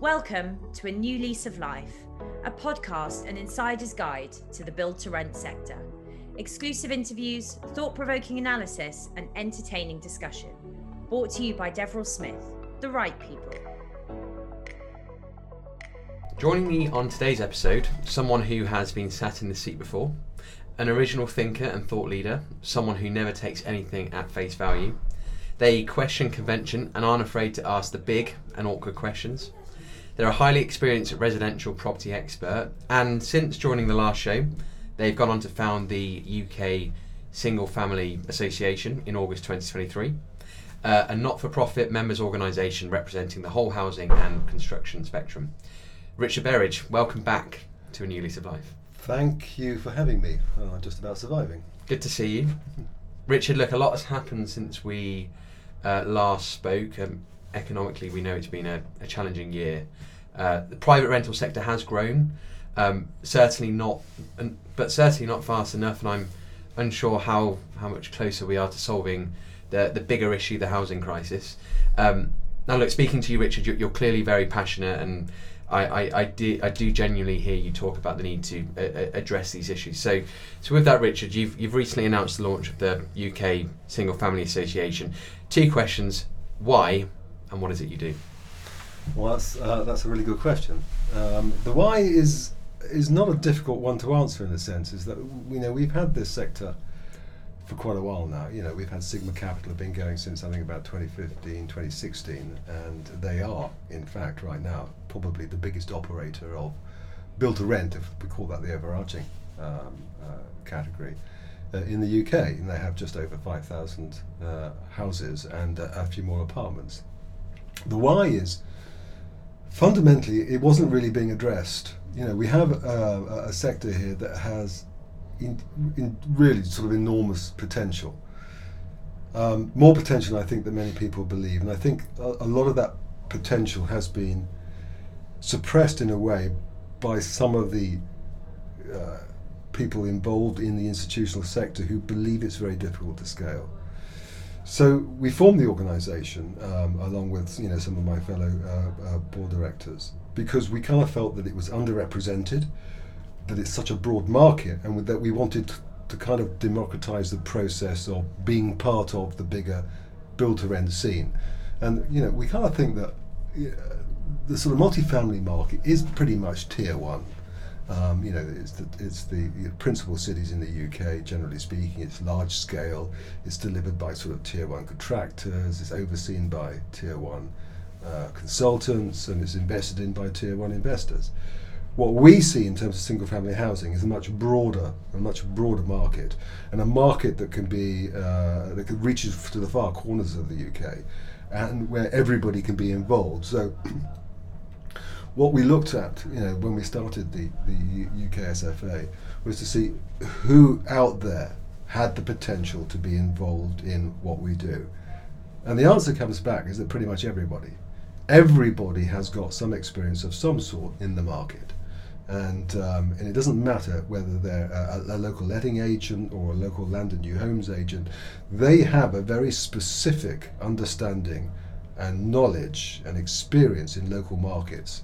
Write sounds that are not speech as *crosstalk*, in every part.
Welcome to A New Lease of Life, a podcast and insider's guide to the build to rent sector. Exclusive interviews, thought provoking analysis, and entertaining discussion. Brought to you by Deverell Smith, the right people. Joining me on today's episode, someone who has been sat in the seat before, an original thinker and thought leader, someone who never takes anything at face value. They question convention and aren't afraid to ask the big and awkward questions. They're a highly experienced residential property expert, and since joining the last show, they've gone on to found the UK Single Family Association in August 2023, uh, a not for profit members organisation representing the whole housing and construction spectrum. Richard Berridge, welcome back to A New Lease of Life. Thank you for having me. Oh, I'm just about surviving. Good to see you. Richard, look, a lot has happened since we uh, last spoke. Um, economically, we know it's been a, a challenging year. Uh, the private rental sector has grown, um, certainly not, but certainly not fast enough, and I'm unsure how, how much closer we are to solving the, the bigger issue, the housing crisis. Um, now, look, speaking to you, Richard, you're, you're clearly very passionate and I, I, I, do, I do genuinely hear you talk about the need to uh, uh, address these issues. So, so with that, Richard, you've, you've recently announced the launch of the UK Single Family Association. Two questions: Why, and what is it you do? Well, that's uh, that's a really good question. Um, the why is is not a difficult one to answer in a sense. Is that you know we've had this sector for quite a while now. You know, we've had Sigma Capital have been going since I think about 2015, 2016, and they are, in fact, right now, probably the biggest operator of build to rent, if we call that the overarching um, uh, category, uh, in the UK. And they have just over 5,000 uh, houses and a few more apartments. The why is fundamentally it wasn't really being addressed. You know, we have a sector here that has in, in really sort of enormous potential. Um, more potential, I think, than many people believe. And I think a, a, lot of that potential has been suppressed in a way by some of the uh, people involved in the institutional sector who believe it's very difficult to scale. So we formed the organisation um, along with you know some of my fellow uh, uh, board directors because we kind of felt that it was underrepresented that it's such a broad market and that we wanted to kind of democratize the process of being part of the bigger build to rent scene. And you know, we kind of think that the sort of multifamily market is pretty much tier one. Um, you know, it's the, it's the you know, principal cities in the UK, generally speaking. It's large scale. It's delivered by sort of tier one contractors. It's overseen by tier one uh, consultants, and it's invested in by tier one investors what we see in terms of single family housing is a much broader, a much broader market, and a market that can be uh, that reaches to the far corners of the UK, and where everybody can be involved. So. What we looked at, you know, when we started the, the UK SFA was to see who out there had the potential to be involved in what we do. And the answer comes back is that pretty much everybody. Everybody has got some experience of some sort in the market and um, and it doesn't matter whether they're a, a, local letting agent or a local land and new homes agent, they have a very specific understanding and knowledge and experience in local markets,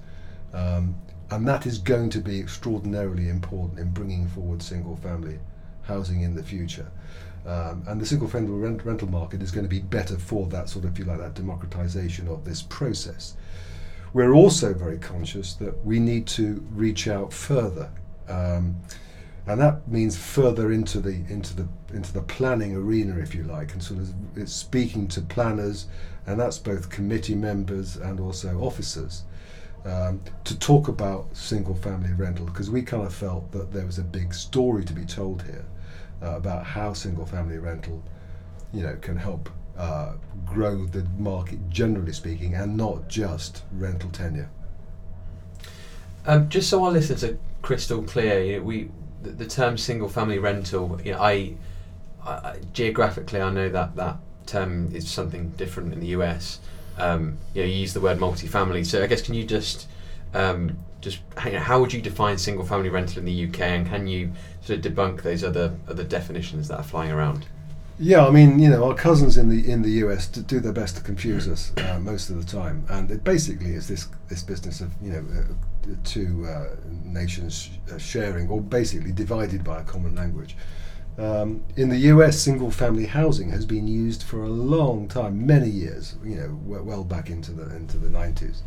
um, and that is going to be extraordinarily important in bringing forward single family housing in the future. Um, and the single family rent, rental market is going to be better for that sort of, if you like, that democratization of this process. We're also very conscious that we need to reach out further. Um, and that means further into the into the into the planning arena, if you like, and sort of it's speaking to planners, and that's both committee members and also officers, um, to talk about single-family rental because we kind of felt that there was a big story to be told here uh, about how single-family rental, you know, can help uh, grow the market generally speaking and not just rental tenure. Um, just so our listeners are crystal clear, you know, we the, the, term single family rental, you know, I, I, geographically I know that that term is something different in the US. Um, you know, you use the word multifamily, so I guess can you just um, just how would you define single family rental in the UK, and can you sort of debunk those other other definitions that are flying around? Yeah, I mean, you know, our cousins in the in the US do their best to confuse us uh, most of the time, and it basically is this this business of you know uh, two uh, nations uh, sharing or basically divided by a common language. Um, in the US, single-family housing has been used for a long time, many years. You know, w- well back into the into the nineties.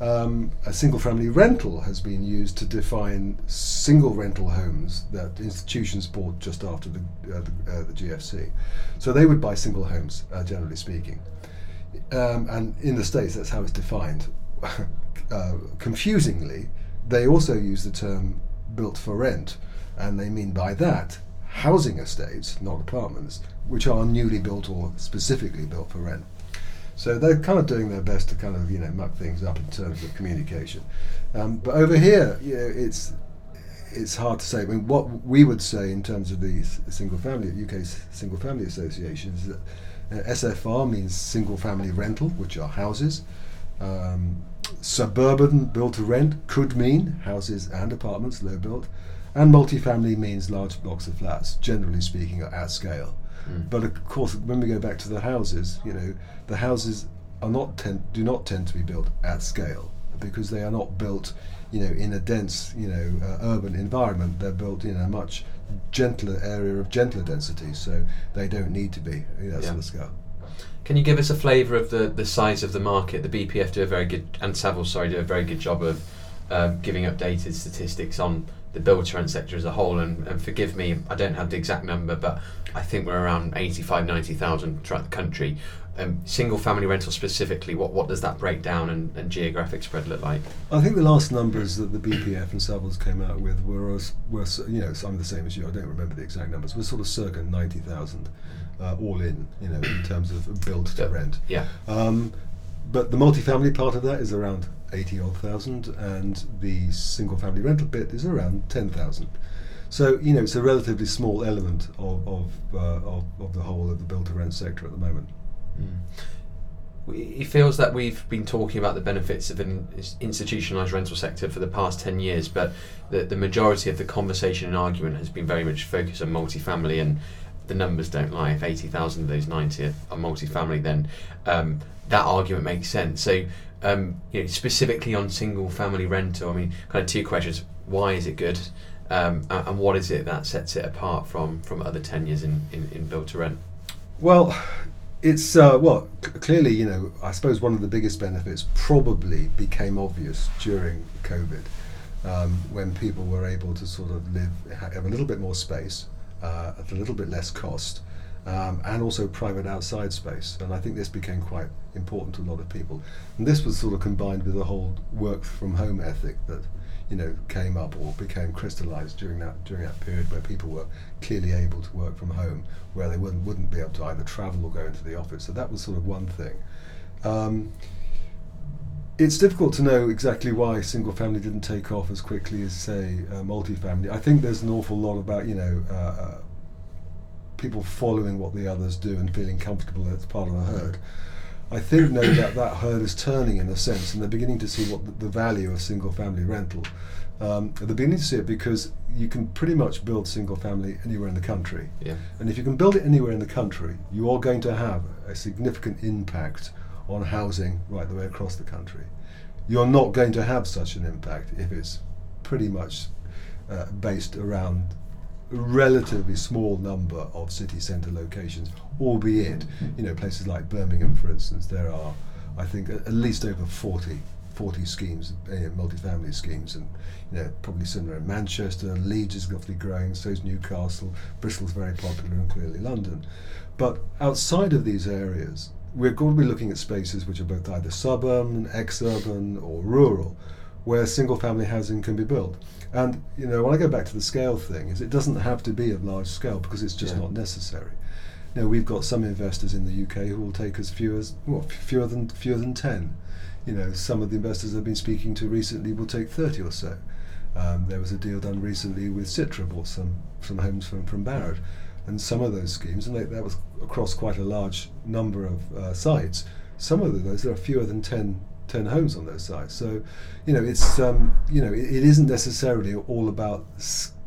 Um, a single-family rental has been used to define single rental homes that institutions bought just after the uh, the, uh, the GFC. So they would buy single homes, uh, generally speaking. Um, and in the states, that's how it's defined. *laughs* uh, confusingly, they also use the term "built for rent," and they mean by that housing estates, not apartments, which are newly built or specifically built for rent. So they're kind of doing their best to kind of you know muck things up in terms of communication. Um, but over here, you know, it's it's hard to say. I mean, what we would say in terms of the single family UK single family associations is that uh, SFR means single family rental, which are houses. Um, suburban built to rent could mean houses and apartments, low built, and multifamily means large blocks of flats, generally speaking, at scale. Mm. But of course, when we go back to the houses, you know, the houses are not tend, do not tend to be built at scale because they are not built, you know, in a dense, you know, uh, urban environment. They're built in a much gentler area of gentler density, so they don't need to be you know, that Yeah. sort of scale. Can you give us a flavour of the, the size of the market? The BPF do a very good, and Savills, sorry, do a very good job of um, giving updated statistics on the build to rent sector as a whole. And, and forgive me, I don't have the exact number, but I think we're around 85, 90,000 throughout the country. Um, single family rental specifically, what, what does that breakdown and, and geographic spread look like? I think the last numbers that the BPF and Savills came out with were, were you know, I'm the same as you. I don't remember the exact numbers. We're sort of circa ninety thousand, uh, all in, you know, in terms of build to rent. Yeah. Um, but the multifamily part of that is around eighty odd thousand, and the single family rental bit is around ten thousand. So you know, it's a relatively small element of of, uh, of of the whole of the build to rent sector at the moment. Mm. We- He feels that we've been talking about the benefits of an institutionalised rental sector for the past 10 years, but the, the majority of the conversation and argument has been very much focused on multifamily, and the numbers don't lie. If 80,000 of those 90 are, multifamily, then um, that argument makes sense. So, um, you know, specifically on single family rental, I mean, kind of two questions. Why is it good? Um, a- and what is it that sets it apart from, from other tenures in, in, in build to rent? Well, it's uh, well c- clearly you know I suppose one of the biggest benefits probably became obvious during COVID um, when people were able to sort of live have a little bit more space uh, at a little bit less cost. Um, and also private outside space, and I think this became quite important to a lot of people. And this was sort of combined with the whole work from home ethic that you know came up or became crystallized during that during that period where people were clearly able to work from home where they wouldn't wouldn't be able to either travel or go into the office so that was sort of one thing um, it's difficult to know exactly why single family didn't take off as quickly as say uh, multifamily I think there's an awful lot about you know uh, uh, people following what the others do and feeling comfortable as part of a herd I think now that that herd is turning in a sense, and they're beginning to see what the, the value of single family rental. Um, they're beginning to see it because you can pretty much build single family anywhere in the country, Yeah. and if you can build it anywhere in the country, you are going to have a significant impact on housing right the way across the country. You're not going to have such an impact if it's pretty much uh, based around a relatively small number of city centre locations, albeit, you know, places like Birmingham, for instance, there are, I think, at least over 40, 40 schemes, uh, multifamily schemes, and, you know, probably similar in Manchester, Leeds is roughly growing, so is Newcastle, Bristol's very popular, and clearly London. But outside of these areas, we're going to be looking at spaces which are both either suburban, ex-urban, or rural, where single-family housing can be built. And you know, when I go back to the scale thing, is it doesn't have to be of large scale because it's just Yeah. not necessary. You know, we've got some investors in the UK who will take as few as well, fewer than fewer than ten. You know, some of the investors I've been speaking to recently will take thirty or so. Um, there was a deal done recently with Citra, bought some some homes from from Barratt, and some of those schemes, and they, that was across quite a large number of uh, sites. Some of those there are fewer than 10, 10 homes on those sites. So, you know, it's um, you know, it, it isn't necessarily all about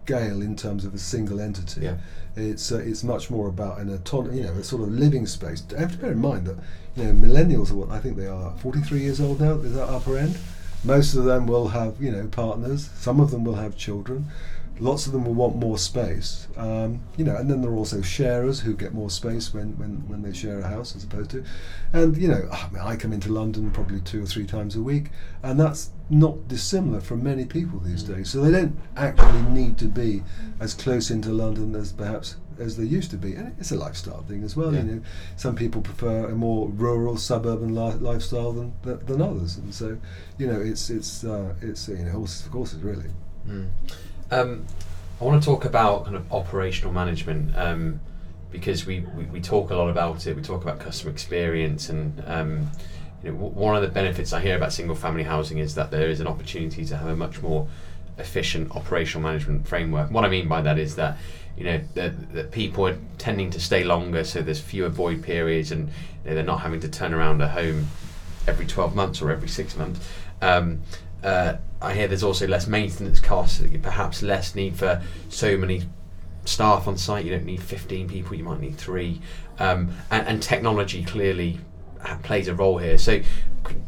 scale in terms of a single entity. Yeah. It's uh, it's much more about an autonomy, you know, a sort of living space. I have to bear in mind that you know millennials are what I think they are 43 years old now. Is that upper end? Most of them will have you know partners. Some of them will have children. Lots of them will want more space, um, you know, and then there are also sharers who get more space when, when, when they share a house as opposed to, and you know, I, mean, I come into London probably two or three times a week, and that's not dissimilar from many people these days. So they don't actually need to be as close into London as perhaps as they used to be, and it's a lifestyle thing as well. Yeah. You know, some people prefer a more rural suburban li- lifestyle than, than than others, and so you know, it's it's uh, it's you know, horses for courses really. Mm. Um, I want to talk about kind of operational management um, because we, we, we talk a lot about it. We talk about customer experience, and um, you know, w- one of the benefits I hear about single family housing is that there is an opportunity to have a much more efficient operational management framework. What I mean by that is that you know that, that people are tending to stay longer, so there's fewer void periods, and you know, they're not having to turn around a home every 12 months or every six months. Um, uh, I hear there's also less maintenance costs, perhaps less need for so many staff on site. You don't need 15 people, you might need three. Um, and, and technology clearly plays a role here. So, could,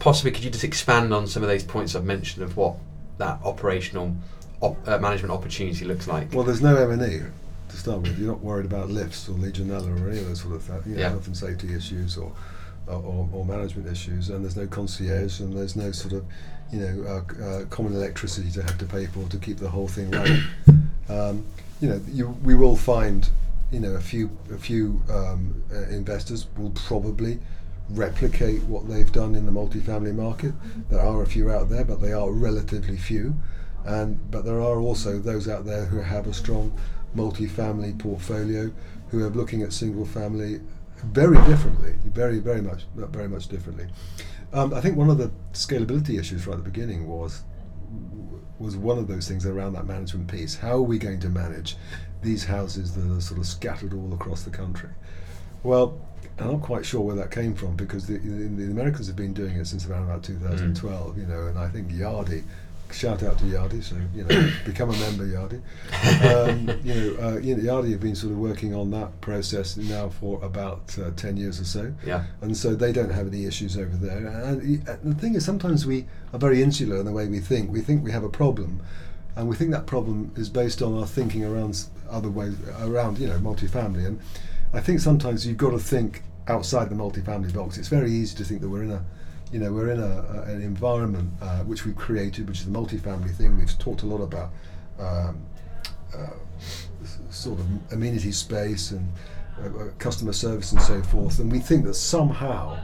possibly, could you just expand on some of those points I've mentioned of what that operational op- uh, management opportunity looks like? Well, there's no M and E to start with. You're not worried about lifts or Legionella or any of those sort of th- you know, Yeah. health and safety issues or, or, or, or management issues, and there's no concierge and there's no sort of you know uh, uh, common electricity to have to pay for to keep the whole thing running. *coughs* um, you know, you, we will find you know a few a few um, uh, investors will probably replicate what they've done in the multifamily market. There are a few out there, but they are relatively few. And but there are also those out there who have a strong multifamily portfolio, who are looking at single family very differently, very very much very much differently. Um, I think one of the scalability issues right at the beginning was was one of those things around that management piece. How are we going to manage these houses that are sort of scattered all across the country? Well, I'm not quite sure where that came from because the, the, the Americans have been doing it since around about 2012, you know, and I think Yardi, shout out to Yardi, so you know, *coughs* become a member, Yardi. Um, you know, uh, you know, Yardi have been sort of working on that process now for about uh, 10 years or so Yeah. and so they don't have any issues over there. And uh, the thing is, sometimes we are very insular in the way we think. We think we have a problem, and we think that problem is based on our thinking around other ways around, you know, multifamily. And I think sometimes you've got to think outside the multifamily box. It's very easy to think that we're in a you know, we're in a, an environment uh, which we've created, which is the multifamily thing. We've talked a lot about um, uh, sort of amenity space and uh, uh, customer service and so forth, and we think that somehow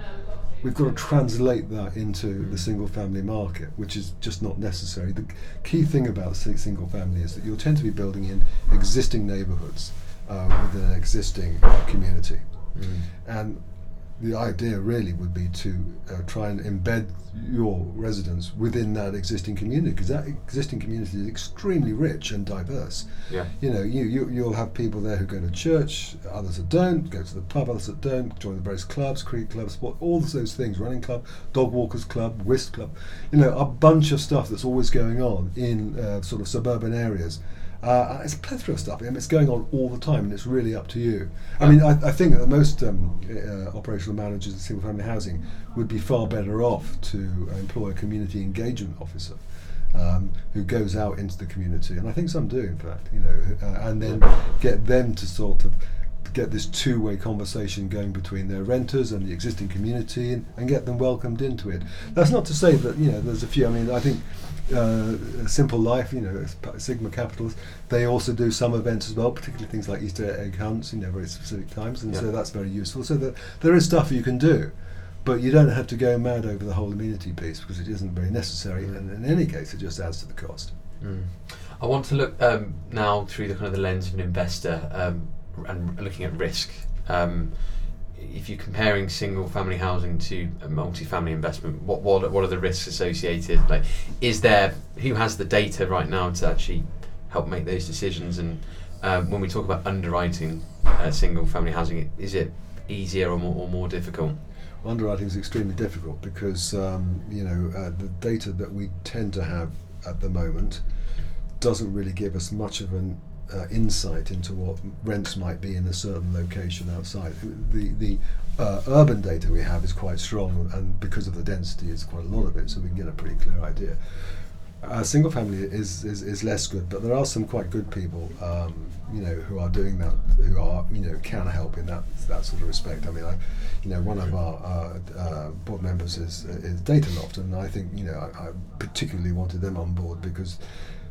we've got to translate that into the single family market, which is just not necessary. The key thing about single family is that you'll tend to be building in existing neighbourhoods uh, within an existing community, and the idea really would be to uh, try and embed your residents within that existing community because that existing community is extremely rich and diverse. Yeah. You know, you, you you'll have people there who go to church, others that don't, go to the pub, others that don't, join the various clubs, creek clubs, sport, all those things, running club, dog walkers club, whist club, you know, a bunch of stuff that's always going on in uh, sort of suburban areas. Uh, it's a plethora of stuff. I mean, it's going on all the time, and it's really up to you. I mean, I, I think that most um, uh, operational managers in single-family housing would be far better off to employ a community engagement officer um, who goes out into the community, and I think some do, in fact. You know, uh, and then get them to sort of get this two-way conversation going between their renters and the existing community, and, and get them welcomed into it. That's not to say that you know there's a few. I mean, I think uh, Simple Life, you know, Sigma Capitals, they also do some events as well, particularly things like Easter egg hunts, you know, very specific times, and so that's very useful. So that there is stuff you can do, but you don't have to go mad over the whole amenity piece because it isn't very necessary, and in any case, it just adds to the cost. Mm. I want to look um, now through the kind of the lens of an investor um, and looking at risk. Um, if you're comparing single family housing to a multi-family investment, what what are- what are the risks associated? Like, is there who has the data right now to actually help make those decisions? And um, when we talk about underwriting uh, single family housing, is it easier or more, or more difficult? Underwriting is extremely difficult because um, you know uh, the data that we tend to have at the moment doesn't really give us much of an uh, insight into what rents might be in a certain location outside. The the uh, urban data we have is quite strong, and because of the density, it's quite a lot of it, so we can get a pretty clear idea. Uh, single family is, is, is less good, but there are some quite good people, um, you know, who are doing that, who are, you know, can help in that that sort of respect. I mean, I, you know, one of our uh, uh, board members is is Dataloft, and I think, you know, I, I, particularly wanted them on board because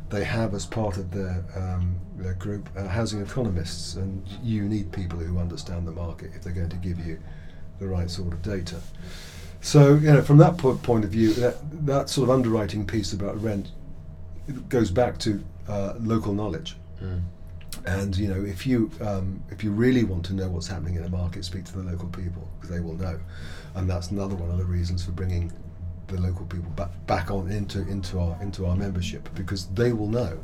they have as part of their, um, their group uh, housing economists, and you need people who understand the market if they're going to give you the right sort of data. So, you know, from that po- point of view, that, that sort of underwriting piece about rent goes back to uh, local knowledge. Mm. And you know, if you um, if you really want to know what's happening in a market, speak to the local people because they will know, and that's another one of the reasons for bringing the local people back, back on into into our into our membership because they will know,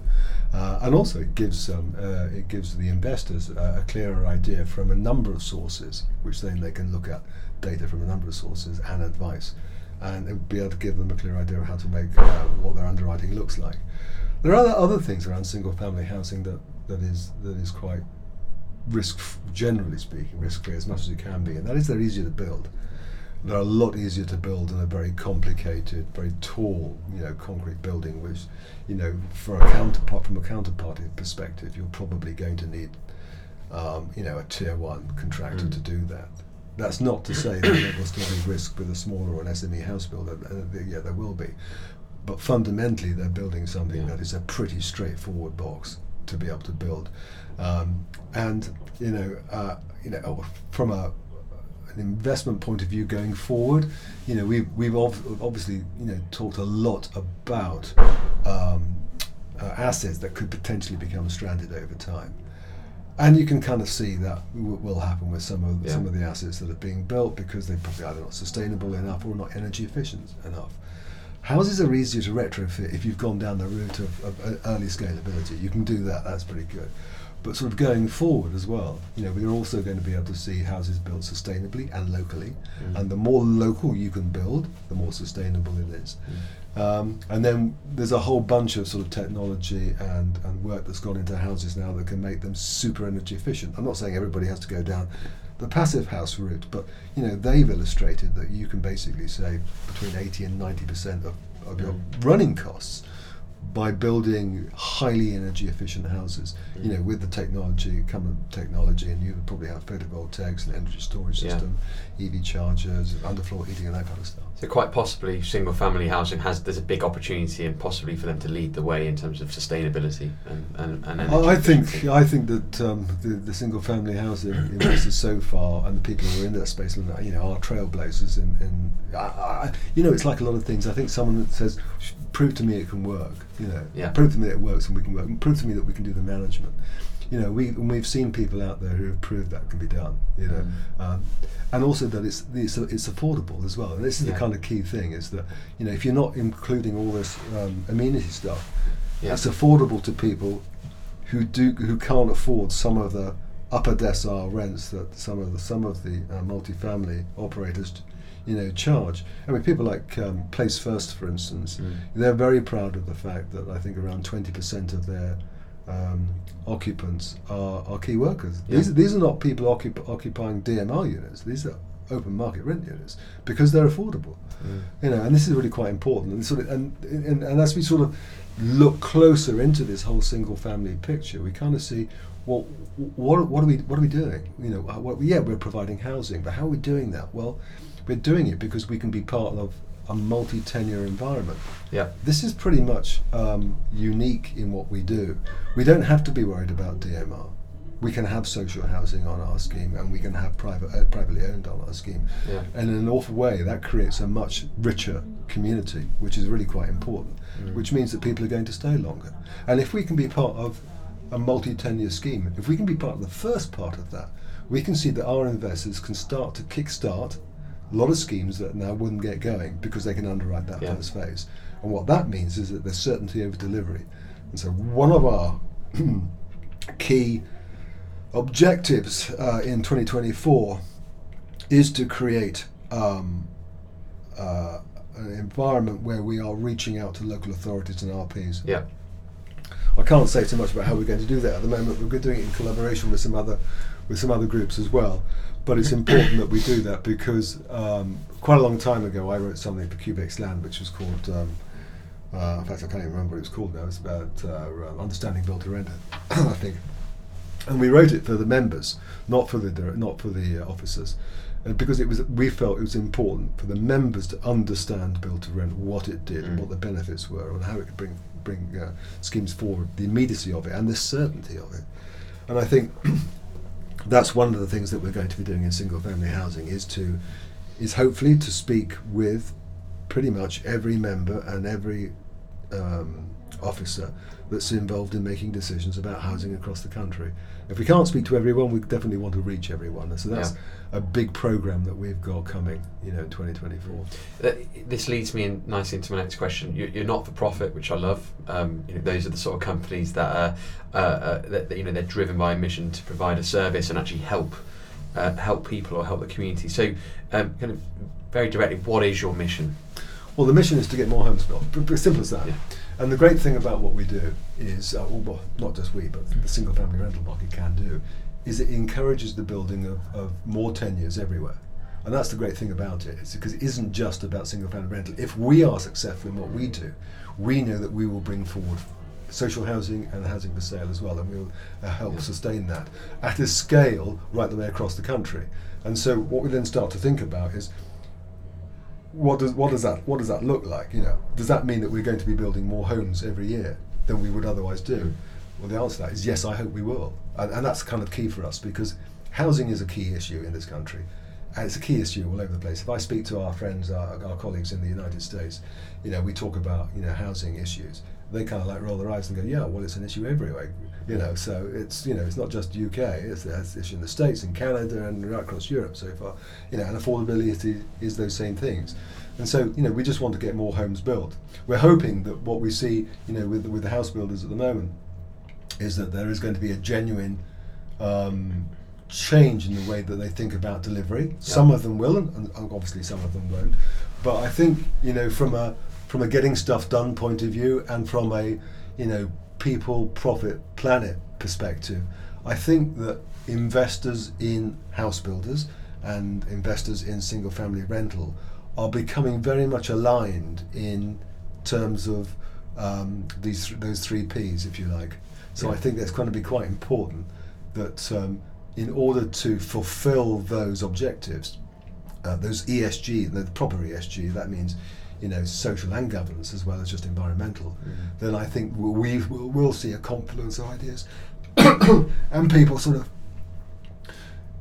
uh, and also it gives um, uh, it gives the investors a, a clearer idea from a number of sources, which then they can look at data from a number of sources and advice, and it be able to give them a clear idea of how to make uh, what their underwriting looks like. There are other things around single family housing that, that is that is quite risk generally speaking risk free as much as it can be, and that is they're easier to build. They're a lot easier to build than a very complicated, very tall, you know, concrete building, which, you know, for a counterpart from a counterparty perspective, you're probably going to need, um, you know, a tier one contractor Mm. to do that. That's not to say that there will still be risk with a smaller or an SME house builder. Uh, yeah, there will be, but fundamentally, they're building something Yeah. that is a pretty straightforward box to be able to build, um, and you know, uh, you know, from a an investment point of view going forward, you know, we've we've obviously you know talked a lot about um, uh, assets that could potentially become stranded over time. And you can kind of see that w- will happen with some of Yeah. some of the assets that are being built because they're probably either not sustainable enough or not energy efficient enough. Houses are easier to retrofit if you've gone down the route of, of uh, early scalability. You can do that. That's pretty good. But sort of going forward as well, you know, we're also going to be able to see houses built sustainably and locally. Mm. And the more local you can build, the more sustainable it is. Um, and then there's a whole bunch of sort of technology and, and work that's gone into houses now that can make them super energy efficient. I'm not saying everybody has to go down the passive house route, but you know they've illustrated that you can basically save between 80 and 90 percent of, of your Mm. running costs by building highly energy efficient houses. You know, with the technology, common technology, and you would probably have photovoltaics and energy storage Yeah. system, EV chargers, underfloor heating, and that kind of stuff. So quite possibly, single family housing has there's a big opportunity, and possibly for them to lead the way in terms of sustainability and and, and energy I think. I think that um, the, the single family housing investors so far and the people who are in that space, you know, are trailblazers. In, in I, I, you know, it's like a lot of things. I think someone that says, "Prove to me it can work." You know, Yeah. prove to me that it works and we can work. And prove to me that we can do the management. You know, we and we've seen people out there who have proved that can be done. You know, Mm. um, and also that it's it's, it's affordable as well. And this is Yeah. the kind of key thing: is that you know, if you're not including all this um, amenity stuff, Yeah. it's affordable to people who do who can't afford some of the upper decile rents that some of the some of the uh, multifamily operators you know charge I mean people like um, Place First for instance Mm. they're very proud of the fact that I think around 20% of their um, occupants are, are key workers Yeah. these, these are not people occup- occupying DMR units these are open market rent units because they're affordable Mm. you know, and this is really quite important. And sort of, and, and and as we sort of look closer into this whole single family picture, we kind of see, well, what what are we what are we doing? You know, uh, what, yeah, we're providing housing, but how are we doing that? Well, we're doing it because we can be part of a multi-tenure environment. Yeah. This is pretty much um, unique in what we do. We don't have to be worried about DMR. We can have social housing on our scheme, and we can have private, uh, privately owned on our scheme. Yeah. And in an awful way, that creates a much richer community, which is really quite important. Mm. Which means that people are going to stay longer. And if we can be part of a multi-tenure scheme, if we can be part of the first part of that, we can see that our investors can start to kickstart a lot of schemes that now wouldn't get going because they can underwrite that Yeah. first phase. And what that means is that there's certainty over delivery. And so one of our *clears throat* key objectives uh, in 2024 is to create um, uh, an environment where we are reaching out to local authorities and RPs. Yeah. I I can't say too much about how we're going to do that at the moment. We're doing it in collaboration with some other with some other groups as well. But it's important that we do that because um, quite a long time ago I wrote something for Cubex Land which was called. Um, uh, in fact, I can't even remember what it was called now. It's about uh, understanding built to rent, *coughs* I think. And we wrote it for the members, not for the not for the uh, officers, and because it was we felt it was important for the members to understand build to rent, what it did, and Mm. what the benefits were, and how it could bring bring uh, schemes forward, the immediacy of it, and the certainty of it. And I think that's one of the things that we're going to be doing in single family housing is to is hopefully to speak with pretty much every member and every um, officer that's involved in making decisions about housing across the country. If we can't speak to everyone, we definitely want to reach everyone. And so that's a big program that we've got coming, you know, in 2024. That- This leads me in nicely into my next question. You- You're not for profit, which I love. Um, you know, those are the sort of companies that are uh, uh, that, that, you know they're driven by a mission to provide a service and actually help uh, help people or help the community. So, um, kind of very directly, what is your mission? Well, the mission is to get more homes built. Simple as that. Yeah. And the great thing about what we do is, uh, well, not just we, but the single family rental market can do, is it encourages the building of, of more tenures everywhere. And that's the great thing about it, is because it isn't just about single family rental. If we are successful in what we do, we know that we will bring forward social housing and housing for sale as well, and we'll uh, help Yeah. sustain that at a scale right the way across the country. And so, what we then start to think about is what does what does that what does that look like? You know, does that mean that we're going to be building more homes every year than we would otherwise do? Well, the answer to that is yes. I hope we will, and, and that's kind of key for us because housing is a key issue in this country, and it's a key issue all over the place. If I speak to our friends, our, our colleagues in the United States, you know, we talk about you know housing issues. They kind of like roll their eyes and go, yeah, well, it's an issue everywhere. You know, so it's you know it's not just UK. It's, it's issue in the States, in Canada, and right across Europe so far. You know, and affordability is those same things. And so, you know, we just want to get more homes built. We're hoping that what we see, you know, with with the house builders at the moment, is that there is going to be a genuine um, change in the way that they think about delivery. Some of them will, and, and obviously some of them won't. But I think, you know, from a from a getting stuff done point of view, and from a, you know, people, profit, planet perspective, I think that investors in house builders and investors in single family rental are becoming very much aligned in terms of um, these th- those three P's, if you like. So I think that's going to be quite important that um, in order to fulfil those objectives, uh, those ESG, the proper ESG, that means you know social and governance as well as just environmental. Then I think we'll, we will we'll see a confluence of ideas *coughs* and people sort of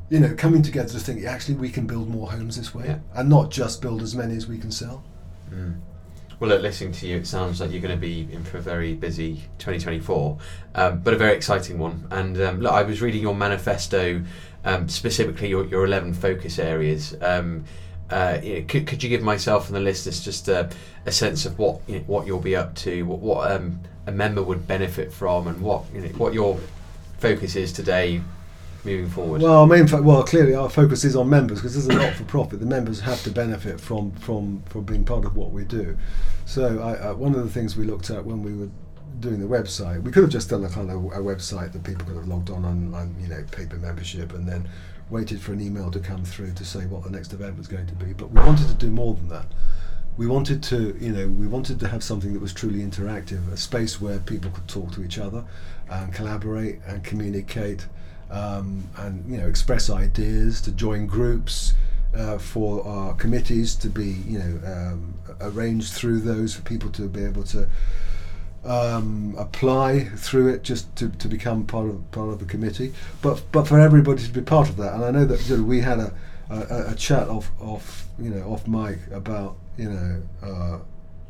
you know coming together to think actually we can build more homes this way Yeah. and not just build as many as we can sell. Mm. Well, look, listening to you, it sounds like you're going to be in for a very busy 2024, um, but a very exciting one. And um, look, I was reading your manifesto, um, specifically your, your 11 focus areas. Uh, you know, could, could you give myself and the listeners just a, a sense of what you know, what you'll be up to, what, what um, a member would benefit from, and what you know, what your focus is today, moving forward? Well, main well clearly our focus is on members because is a not for profit. The members have to benefit from from from being part of what we do. So I, uh, one of the things we looked at when we were doing the website, we could have just done a kind of a website that people could have logged on on, on you know paper membership and then waited for an email to come through to say what the next event was going to be. But we wanted to do more than that. We wanted to, you know, we wanted to have something that was truly interactive, a space where people could talk to each other and collaborate and communicate um, and you know express ideas, to join groups, uh, for our committees to be you know um, arranged through those for people to be able to um, apply through it just to, to become part of part of the committee, but but for everybody to be part of that. And I know that you know, we had a, a, a chat off off you know off mic about you know. Uh,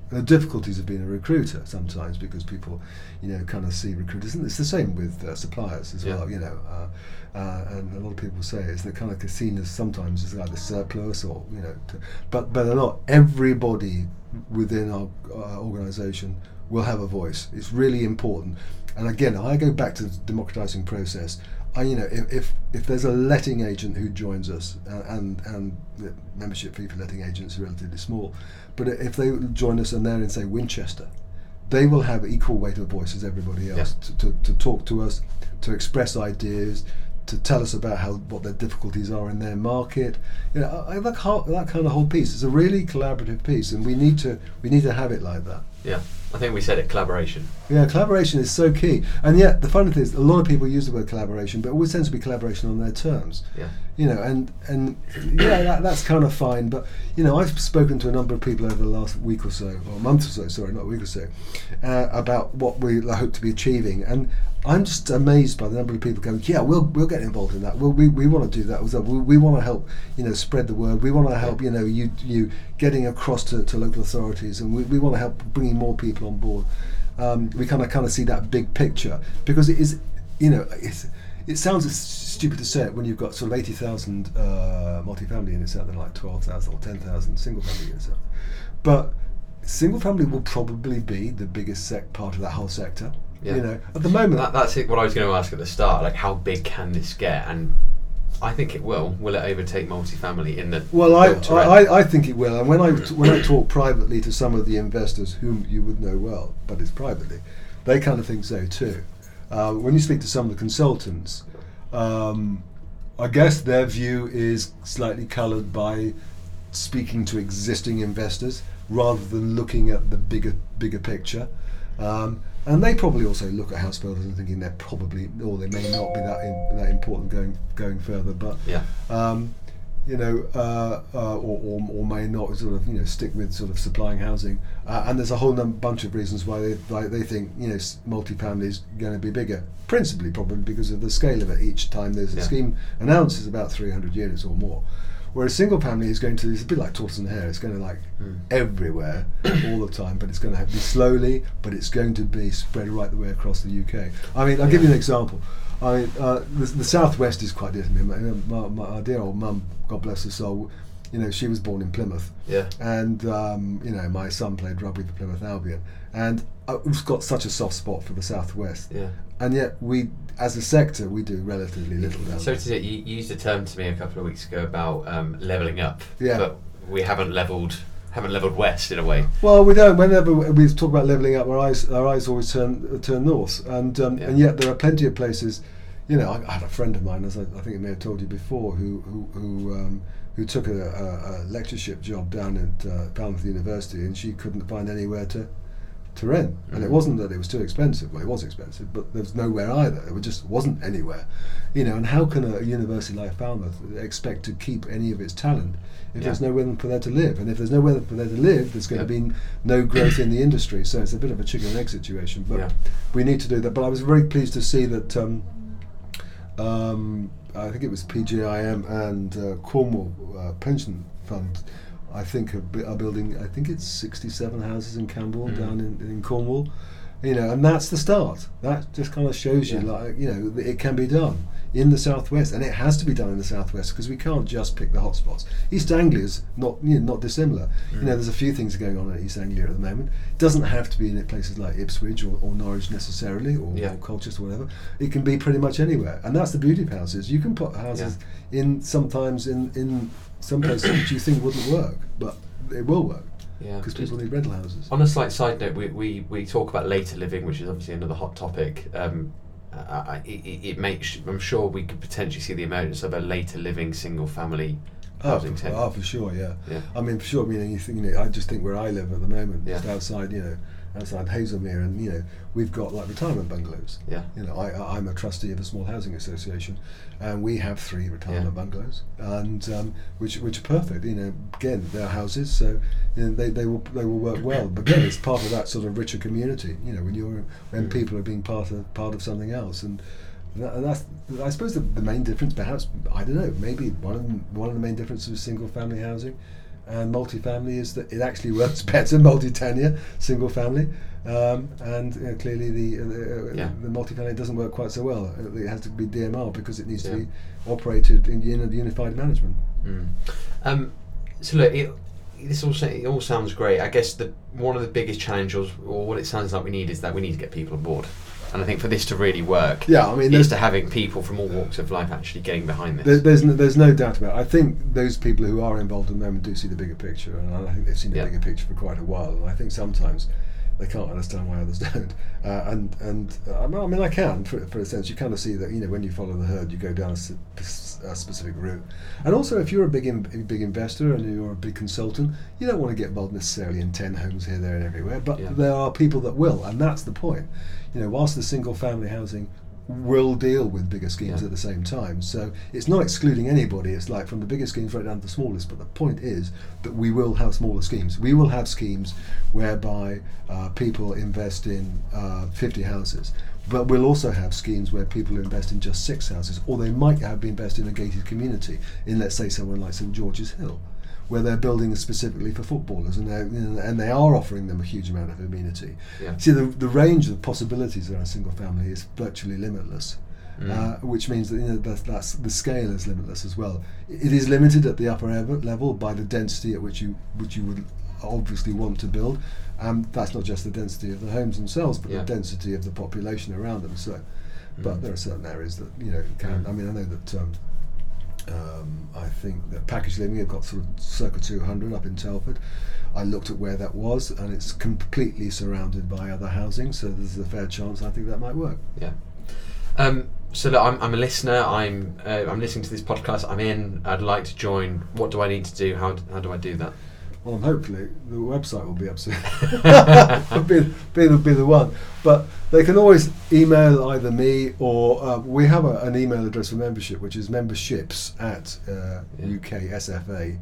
the difficulties of being a recruiter sometimes because people, you know, kind of see recruiters, and it's the same with uh, suppliers as Yeah. well. You know, uh, uh, and a lot of people say it's they're kind of as sometimes as like the surplus or you know, to, but but they're not. Everybody within our, our organisation will have a voice. It's really important. And again, I go back to the democratising process. I, you know, if, if if there's a letting agent who joins us, uh, and and the membership fee for letting agents is relatively small, but if they join us and they're in say Winchester, they will have equal weight of voice as everybody else Yeah. to, to, to talk to us, to express ideas, to tell us about how what their difficulties are in their market. You know, I, I like how, that kind of whole piece. It's a really collaborative piece, and we need to we need to have it like that. Yeah, I think we said it. Collaboration. Yeah, collaboration is so key. And yet, the funny thing is, a lot of people use the word collaboration, but it always tends to be collaboration on their terms. Yeah. You know, and and yeah, that, that's kind of fine. But you know, I've spoken to a number of people over the last week or so, or month or so, sorry, not a week or so, uh, about what we hope to be achieving, and I'm just amazed by the number of people going, yeah, we'll we'll get involved in that. We'll, we we want to do that. We, we want to help, you know, spread the word. We want to help, you know, you you getting across to, to local authorities, and we, we want to help bringing more people on board. Um, we kind of kind of see that big picture because it is, you know, it's, it sounds stupid to say it when you've got sort of eighty thousand uh, multifamily units out there, like twelve thousand or ten thousand single family units out. But single family will probably be the biggest sec- part of that whole sector. Yeah. You know, at the moment, That, that's it. What I was going to ask at the start, like how big can this get? And I think it will. Will it overtake multifamily in the Well, I, built to rent? I, I think it will. And when I when I talk privately to some of the investors whom you would know well, but it's privately, they kind of think so too. Uh, when you speak to some of the consultants, um, I guess their view is slightly coloured by speaking to existing investors rather than looking at the bigger bigger picture. Um, and they probably also look at house builders and thinking they're probably, or they may not be that in, that important going going further. But yeah, um, you know, uh, uh, or, or, or may not sort of you know stick with sort of supplying housing. Uh, and there's a whole bunch of reasons why they why they think you know multifamily is going to be bigger. Principally, probably because of the scale of it. Each time there's a Yeah. scheme announced, is about 300 units or more. Whereas single family is going to, it's a bit like tortoise and hare, it's going to like Mm. everywhere *coughs* all the time, but it's going to be slowly, but it's going to be spread right the way across the UK. I mean, I'll give you an example. I mean, uh, the, the southwest is quite different. My, my, my, dear old mum, God bless her soul, you know, she was born in Plymouth, yeah, and um, you know, my son played rugby for Plymouth Albion, and I've got such a soft spot for the southwest, yeah. and yet we, as a sector, we do relatively little down So to say, you you used a term to me a couple of weeks ago about um, leveling up. Yeah. But we haven't leveled haven't leveled west in a way. Well, we don't. Whenever we talk about levelling up, our eyes our eyes always turn turn north, and um, Yeah. and yet there are plenty of places. You know, I, I had a friend of mine, as I, I think I may have told you before, who who who, um, who took a, a, a lectureship job down at uh, Falmouth University, and she couldn't find anywhere to to rent. And it Mhm. wasn't that it was too expensive. Well, it was expensive, but there was nowhere either. It just wasn't anywhere. You know, and how can a university like Falmouth expect to keep any of its talent if Yeah. there's nowhere for there to live? And if there's nowhere for there to live, there's going Yeah. to be no growth in the industry. So it's a bit of a chicken and egg situation. But Yeah. we need to do that. But I was very pleased to see that. Um, um, I think it was PGIM and uh, Cornwall uh, Pension Fund. I think are, are building. I think it's 67 houses in Campbell Mhm. down in, in Cornwall. You know, and that's the start. That just kind of shows you, Yeah. like you know, it can be done in the southwest, and it has to be done in the southwest because we can't just pick the hotspots. East Anglia's not you know, not dissimilar. You know, Mm. there's a few things going on in East Anglia at the moment. It doesn't have to be in places like Ipswich or, or Norwich necessarily, or, Yeah. or Colchester or whatever. It can be pretty much anywhere, and that's the beauty of houses. You can put houses in sometimes in in some places which you think wouldn't work, but it will work Yeah. because people need rental houses. On a slight side note, we, we, we talk about later living, which is obviously another hot topic. Um, I, it, it makes I'm sure we could potentially see the emergence of a later living single family Oh, housing for, oh, for sure, yeah. Yeah. I mean, for sure. I mean, you think, you know, I just think where I live at the moment, just outside, you know, outside Haslemere, and you know, we've got like retirement bungalows. Yeah. You know, I, I'm a trustee of a small housing association, and we have three retirement Yeah. bungalows, and um, which which are perfect. You know, again, they're houses, so you know, they, they will they will work well. But again, it's part of that sort of richer community. You know, when you're when Mm. people are being part of part of something else, and that, and that's I suppose the, the main difference, perhaps I don't know, maybe one of the, one of the main differences with single family housing and multifamily is that it actually works *laughs* better multi-tenure single family, um, and you know, clearly the uh, uh, Yeah. the multifamily doesn't work quite so well. It has to be DMR because it needs Yeah. to be operated in, in unified management. Mm. Um, so look, it, this all it all sounds great. I guess the one of the biggest challenges, or what it sounds like we need, is that we need to get people on board. And I think for this to really work, Yeah, I mean, is there's- to having people from all walks of life actually getting behind this. There, there's no, there's no doubt about it. I think those people who are involved at the moment do see the bigger picture, and I think they've seen the Yeah. bigger picture for quite a while. And I think sometimes they can't understand why others *laughs* don't. Uh, and and uh, I mean, I can, for, for a sense, you kind of see that you know when you follow the herd, you go down a, a specific route. And also, if you're a big in, big investor and you're a big consultant, you don't want to get involved necessarily in ten homes here, there, and everywhere. But yeah. there are people that will, and that's the point. You know, whilst the single family housing will deal with bigger schemes yeah. at the same time. So it's not excluding anybody. It's like from the biggest schemes right down to the smallest. But the point is that we will have smaller schemes. We will have schemes whereby uh, people invest in uh, 50 houses. But we'll also have schemes where people invest in just six houses, or they might have been invest in a gated community in, let's say, somewhere like St George's Hill where they're building specifically for footballers, and they you know, and they are offering them a huge amount of amenity. Yeah. See, the the range of possibilities around a single family is virtually limitless. Mm. Uh, which means that you know that's, that's, the scale is limitless as well. It is limited at the upper level by the density at which you which you would obviously want to build. Um, that's not just the density of the homes themselves, but yeah. the density of the population around them. So, mm. but there are certain areas that you know can. Mm. I mean, I know that. Um, um, I think that Packaged Living have got sort of circa 200 up in Telford. I looked at where that was, and it's completely surrounded by other housing, so there's a fair chance I think that might work. Yeah. Um, so look, I'm, I'm a listener. I'm uh, I'm listening to this podcast. I'm in. I'd like to join. What do I need to do? How how do I do that? Well, hopefully the website will be up soon. *laughs* be, be, the, be the one. But they can always email either me or uh, we have a, an email address for membership, which is memberships at uh, yeah. uksfa.org.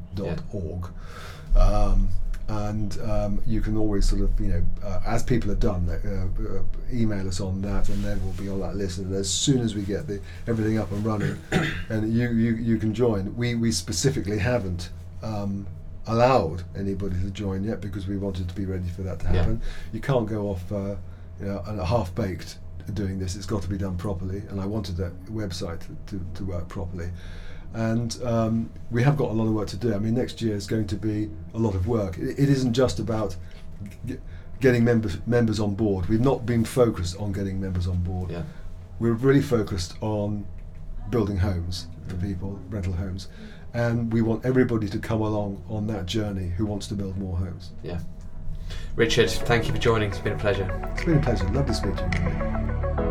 Yeah. Um, and um, you can always sort of, you know, uh, as people have done, uh, uh, email us on that, and then we'll be on that list. And as soon as we get the everything up and running, *coughs* and you, you, you can join. We we specifically haven't um, allowed anybody to join yet because we wanted to be ready for that to happen. Yeah. You can't go off, uh, you know, half baked doing this. It's got to be done properly, and I wanted that website to, to, to work properly. And um, we have got a lot of work to do. I mean, next year is going to be a lot of work. it, it isn't just about g- getting members members on board. We've not been focused on getting members on board. Yeah. We're really focused on building homes for mm. people, rental homes and we want everybody to come along on that journey who wants to build more homes. Yeah. Richard, thank you for joining. It's been a pleasure. It's been a pleasure. Love to speak to you.